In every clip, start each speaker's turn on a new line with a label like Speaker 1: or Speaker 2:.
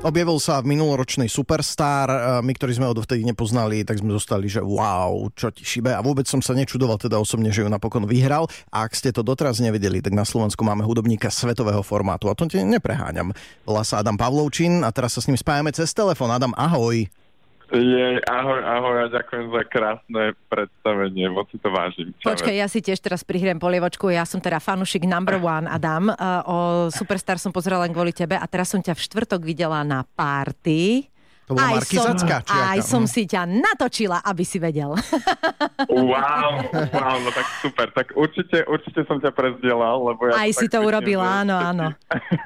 Speaker 1: Objavil sa v minuloročnej Superstar, e, my, ktorí sme ho dovtedy nepoznali, tak sme zostali, že wow, čo ti šibe. A vôbec som sa nečudoval teda osobne, že ju napokon vyhral. A ak ste to doteraz nevedeli, tak na Slovensku máme hudobníka svetového formátu. A to ti nepreháňam. Volá sa Adam Pavlovčín a teraz sa s ním spájame cez telefón. Adam, ahoj.
Speaker 2: Je, ahoj, ahoj a ďakujem za krásne predstavenie, moc si to vážim.
Speaker 3: Čave. Počkaj, ja si tiež teraz prihriem polievočku, ja som teda fanušik number one, Adam. O Superstar som pozerala len kvôli tebe a teraz som ťa v štvrtok videla na party.
Speaker 1: To bola aj som,
Speaker 3: či aj som si ťa natočila, aby si vedel.
Speaker 2: Wow, wow, no tak super. Tak určite, určite som ťa prezdielal, lebo ja...
Speaker 3: Aj si to urobila, áno, áno.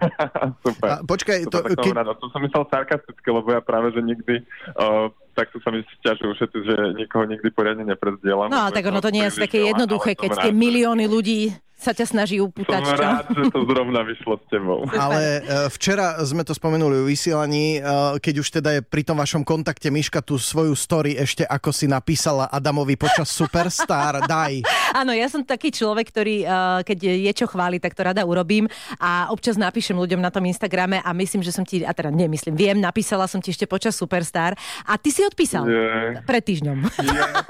Speaker 2: super. A,
Speaker 1: počkaj,
Speaker 2: super, to... Ke... To som myslel sarkasticky, lebo ja práve, že nikdy... Uh, takto sa mi stiažujú všetci, že nikoho nikdy poriadne neprezdielam.
Speaker 3: No ale tak ono to nie je také jednoduché, keď tie milióny ľudí sa ťa snaží upútať.
Speaker 2: Som čo? rád, že to zrovna vyšlo s tebou.
Speaker 1: Ale uh, včera sme to spomenuli v vysielaní, uh, keď už teda je pri tom vašom kontakte Miška tú svoju story ešte ako si napísala Adamovi počas Superstar, daj.
Speaker 3: Áno, ja som taký človek, ktorý uh, keď je čo chváli, tak to rada urobím a občas napíšem ľuďom na tom Instagrame a myslím, že som ti, a teda nemyslím, viem, napísala som ti ešte počas Superstar a ty si odpísal yeah. pred týždňom. Yeah,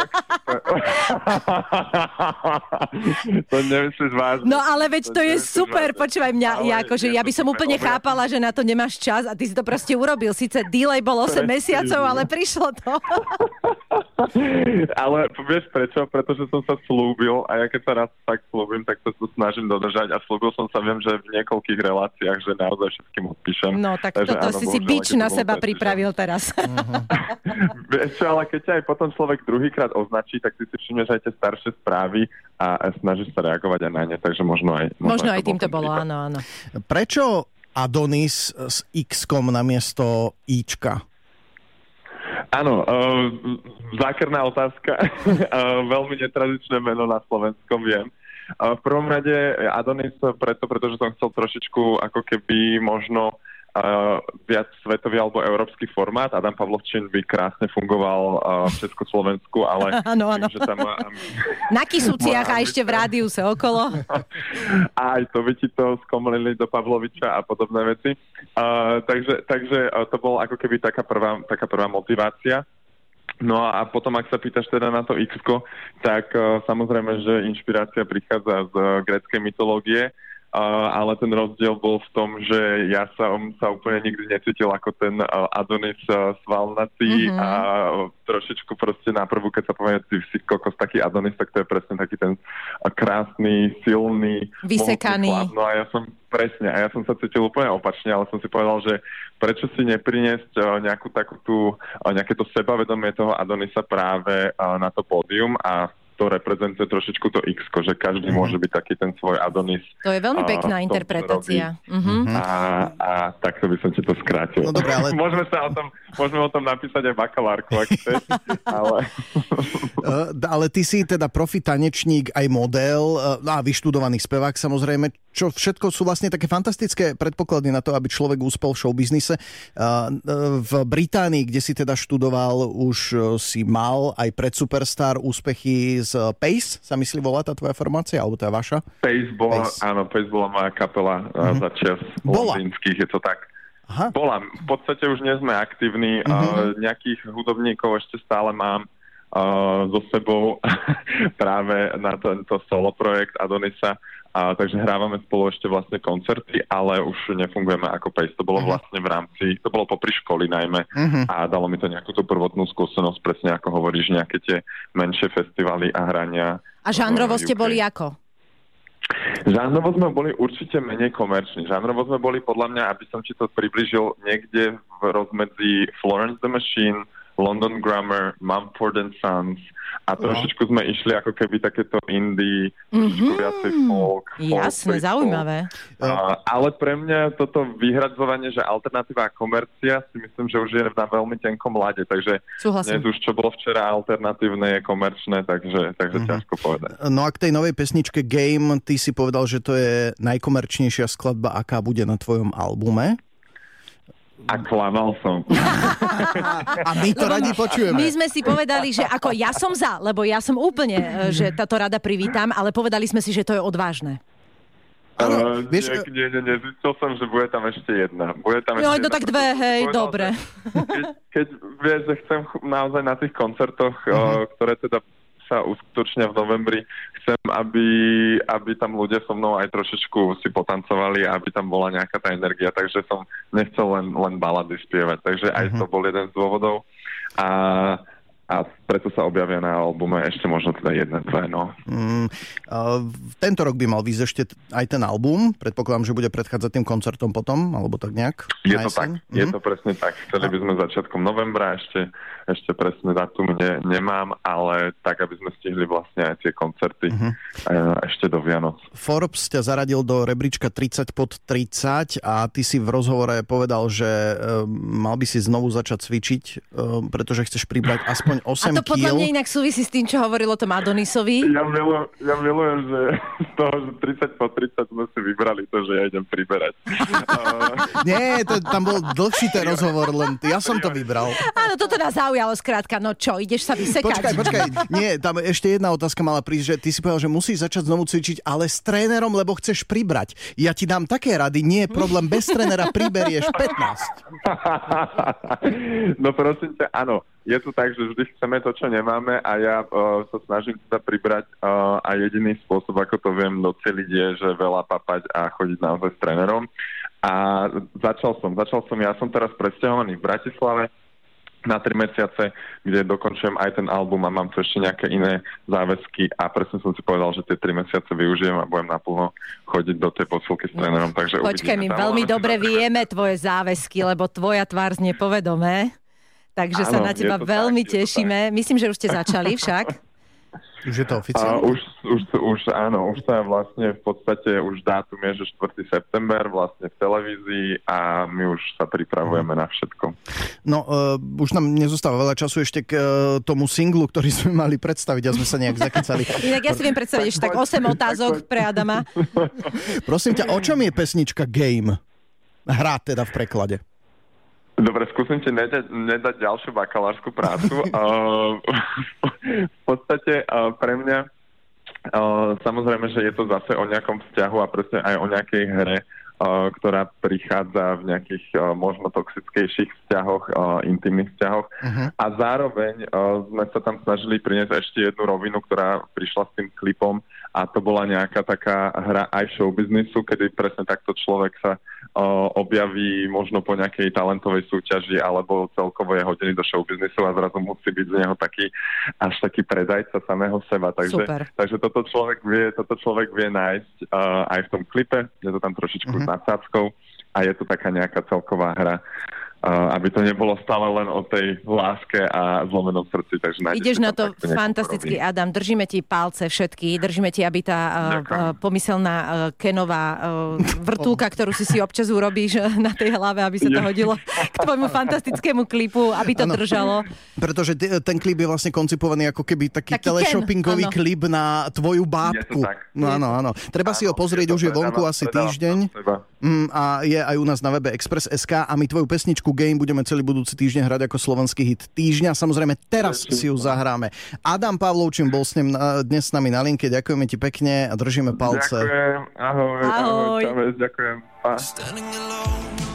Speaker 2: to nemyslíš vážne.
Speaker 3: No ale veď to, to je super, vážne. počúvaj mňa, ale ja, akože, ja by som úplne lebo chápala, že na to nemáš čas a ty si to proste urobil. Sice delay bol 8 mesiacov, ale prišlo to.
Speaker 2: ale vieš prečo? Pretože som sa slúbil a ja keď sa raz tak slúbim, tak sa to snažím dodržať a slúbil som sa, viem, že v niekoľkých reláciách, že naozaj všetkým odpíšem.
Speaker 3: No tak Takže, toto áno, si si bič na seba pripravil teraz.
Speaker 2: vieš čo, ale keď ťa aj potom človek druhýkrát označí, tak si si všimneš aj tie staršie správy a snažíš sa reagovať aj na ne, takže možno aj...
Speaker 3: Možno, možno aj týmto bolo, áno, áno.
Speaker 1: Prečo Adonis s X-kom namiesto Ička?
Speaker 2: Áno, uh, zákerná otázka. uh, veľmi netradičné meno na slovenskom, viem. Uh, v prvom rade Adonis preto, pretože som chcel trošičku ako keby možno uh, viac svetový alebo európsky formát. Adam Pavlovčin by krásne fungoval uh, v Československu, ale
Speaker 3: že tam... Uh, Na Kisúciach a ešte v rádiu sa okolo.
Speaker 2: Aj to by ti to skomlili do Pavloviča a podobné veci. Uh, takže takže uh, to bolo ako keby taká prvá, taká prvá motivácia. No a potom, ak sa pýtaš teda na to x tak uh, samozrejme, že inšpirácia prichádza z uh, greckej mytológie, ale ten rozdiel bol v tom, že ja som sa úplne nikdy necítil ako ten Adonis svalnatý mm-hmm. a trošičku proste na prvú, keď sa povie, ty si kokos taký Adonis, tak to je presne taký ten krásny, silný,
Speaker 3: vysekaný.
Speaker 2: No a ja som presne, a ja som sa cítil úplne opačne, ale som si povedal, že prečo si nepriniesť nejakú takú tú, nejaké to sebavedomie toho Adonisa práve na to pódium a to reprezentuje trošičku to x že každý mm-hmm. môže byť taký ten svoj Adonis.
Speaker 3: To je veľmi pekná a, interpretácia. Mm-hmm.
Speaker 2: A, a takto by som ti to skrátil.
Speaker 1: No dobré, ale...
Speaker 2: môžeme sa o tom, môžeme o tom napísať aj bakalárku, ak chceš. ale...
Speaker 1: Eh, ale ty si teda profi tanečník, aj model eh, a vyštudovaný spevák samozrejme, čo všetko sú vlastne také fantastické predpoklady na to, aby človek úspel v showbiznise. Eh, v Británii, kde si teda študoval, už si mal aj pred Superstar úspechy z Pace, sa myslí volá tá tvoja formácia, alebo tá vaša?
Speaker 2: Pace bola, Pace. áno, Pace bola moja kapela mm-hmm. za čas londýnskych, je to tak. Aha. Bola. V podstate už nie sme aktívni. Mm-hmm. Nejakých hudobníkov ešte stále mám so sebou práve na tento solo projekt Adonisa. A, takže hrávame spolu ešte vlastne koncerty, ale už nefungujeme ako Pace. To bolo uh-huh. vlastne v rámci, to bolo popri školy najmä uh-huh. a dalo mi to nejakú tú prvotnú skúsenosť, presne ako hovoríš, nejaké tie menšie festivaly a hrania.
Speaker 3: A žánrovo ste boli ako?
Speaker 2: Žánrovo sme boli určite menej komerční. Žánrovo sme boli podľa mňa, aby som ti to približil, niekde v rozmedzi Florence the Machine, London Grammar, Mumford and Sons a trošičku sme išli ako keby takéto indie, trošičku mm-hmm. viacej folk.
Speaker 3: Jasné, folk, zaujímavé.
Speaker 2: Uh, ale pre mňa toto vyhradzovanie, že alternatíva a komercia si myslím, že už je na veľmi tenkom lade, takže
Speaker 3: Súhlasím.
Speaker 2: dnes už čo bolo včera alternatívne je komerčné, takže, takže mm-hmm. ťažko povedať.
Speaker 1: No a k tej novej pesničke Game, ty si povedal, že to je najkomerčnejšia skladba, aká bude na tvojom albume.
Speaker 2: A klamal som.
Speaker 1: A my to radi počujeme.
Speaker 3: My sme si povedali, že ako ja som za, lebo ja som úplne, e, že táto rada privítam, ale povedali sme si, že to je odvážne.
Speaker 1: Áno,
Speaker 2: Uh,
Speaker 1: vieš,
Speaker 2: nie, nie, nie, nie, zistil som, že bude tam ešte jedna. Bude tam
Speaker 3: No,
Speaker 2: ešte
Speaker 3: no
Speaker 2: jedna,
Speaker 3: tak dve, hej,
Speaker 2: povedal,
Speaker 3: dobre.
Speaker 2: že Keď, keď vieš, že chcem ch- naozaj na tých koncertoch,
Speaker 1: Mhm.
Speaker 2: uh, ktoré teda sa uskutočnia v novembri, chcem, aby, aby tam ľudia so mnou aj trošičku si potancovali, aby tam bola nejaká tá energia, takže som nechcel len, len balady spievať, takže aj
Speaker 1: Mhm.
Speaker 2: to bol jeden z dôvodov. A, a preto sa objavia na albume ešte možno teda jedna, dve, no.
Speaker 1: Mm, uh, tento rok by mal vyjsť ešte aj ten album. Predpokladám, že bude predchádzať tým koncertom potom, alebo tak nejak?
Speaker 2: Je to tak,
Speaker 1: jeseň?
Speaker 2: je
Speaker 1: Mhm.
Speaker 2: to presne tak. Chceli by sme začiatkom novembra, ešte, ešte presne datum ne, nemám, ale tak, aby sme stihli vlastne aj tie koncerty
Speaker 1: Mhm.
Speaker 2: uh, ešte do Vianoc.
Speaker 1: Forbes ťa zaradil do rebríčka 30 pod 30 a ty si v rozhovore povedal, že uh, mal by si znovu začať cvičiť, uh, pretože chceš pribrať aspoň 8
Speaker 3: A to podľa mňa inak súvisí s tým, čo hovoril o tom Adonisovi.
Speaker 2: Ja milujem, ja milujem, že z toho, že 30 po 30 sme si vybrali to, že ja idem priberať. Uh,
Speaker 1: Nie, to, tam bol dlhší ten rozhovor, len ja som to vybral.
Speaker 3: Áno, toto nás zaujalo skrátka. No čo, ideš sa vysekať?
Speaker 1: Počkaj, počkaj. Nie, tam ešte jedna otázka mala prísť, že ty si povedal, že musíš začať znovu cvičiť, ale s trénerom, lebo chceš pribrať. Ja ti dám také rady, nie je problém, bez trénera priberieš 15.
Speaker 2: no prosím ťa, áno. Je to tak, že vždy chceme to, čo nemáme a ja uh, sa snažím teda pribrať uh, a jediný spôsob, ako to viem doceliť je, že veľa papať a chodiť naozaj s trénerom. A začal som, začal som, ja som teraz presťahovaný v Bratislave na tri mesiace, kde dokončujem aj ten album a mám tu ešte nejaké iné záväzky a presne som si povedal, že tie tri mesiace využijem a budem naplno chodiť do tej posilky s trénerom. Takže
Speaker 3: Počkaj, my veľmi dobre vieme tvoje záväzky, lebo tvoja tvár znie povedomé. Takže sa
Speaker 2: Áno,
Speaker 3: na
Speaker 2: je
Speaker 3: teba
Speaker 2: to tak,
Speaker 3: veľmi tešíme. Myslím, že už ste začali však.
Speaker 1: Už je to
Speaker 2: A
Speaker 1: oficiálne?
Speaker 2: už, už, už, áno, už sa vlastne v podstate už dátum je, že 4. september vlastne v televízii a my už sa pripravujeme na všetko.
Speaker 1: No, uh, už nám nezostáva veľa času ešte k uh, tomu singlu, ktorý sme mali predstaviť a sme sa nejak zakecali.
Speaker 3: Inak ja si viem predstaviť, že tak 8 otázok pre Adama.
Speaker 1: Prosím ťa, o čom je pesnička Game? Hra teda v preklade.
Speaker 2: Dobre, skúsim ti nedať, nedať ďalšiu bakalárskú prácu. Uh, v podstate uh, pre mňa uh, samozrejme, že je to zase o nejakom vzťahu a presne aj o nejakej hre, uh, ktorá prichádza v nejakých uh, možno toxickejších vzťahoch, uh, intimných vzťahoch.
Speaker 1: Uh-huh.
Speaker 2: A zároveň uh, sme sa tam snažili priniesť ešte jednu rovinu, ktorá prišla s tým klipom a to bola nejaká taká hra aj showbiznisu, kedy presne takto človek sa uh, objaví možno po nejakej talentovej súťaži alebo celkovo je hodený do showbiznisu a zrazu musí byť z neho taký až taký predajca samého seba. Takže,
Speaker 3: Super.
Speaker 2: takže toto, človek vie, toto človek vie nájsť uh, aj v tom klipe, je to tam trošičku
Speaker 1: Mhm.
Speaker 2: mm-hmm. s nadsázkou a je to taká nejaká celková hra. Aby to nebolo stále len o tej láske a zlomenom srdci. Takže
Speaker 3: Ideš na to
Speaker 2: nejakú
Speaker 3: fantasticky,
Speaker 2: rovinu.
Speaker 3: Adam. Držíme ti palce všetky. Držíme ti, aby tá uh,
Speaker 2: Ďakujem.
Speaker 3: uh, pomyselná uh, kenová vrtulka, ktorú si si občas urobíš na tej hlave, aby sa to hodilo k tvojmu fantastickému klipu, aby to
Speaker 1: Áno.
Speaker 3: držalo.
Speaker 1: Pretože ten klip je vlastne koncipovaný ako keby taký,
Speaker 3: Taký
Speaker 1: teleshoppingový
Speaker 3: áno.
Speaker 1: klip na tvoju bábku.
Speaker 2: Je tak.
Speaker 1: No áno, áno. Treba si ho
Speaker 2: Áno,
Speaker 1: pozrieť,
Speaker 2: to
Speaker 1: už je vonku asi týždeň. Mm, a je aj u nás na webe Express.sk a my tvoju pesničku Game budeme celý budúci týždeň hrať ako slovenský hit týždňa. Samozrejme, teraz si ju zahráme. Adam Pavlovčín bol s ním na- dnes s nami na linke. Ďakujeme ti pekne a držíme palce.
Speaker 2: Ďakujem, ahoj, ahoj,
Speaker 3: Ahoj.
Speaker 2: ahoj ďakujem, pa.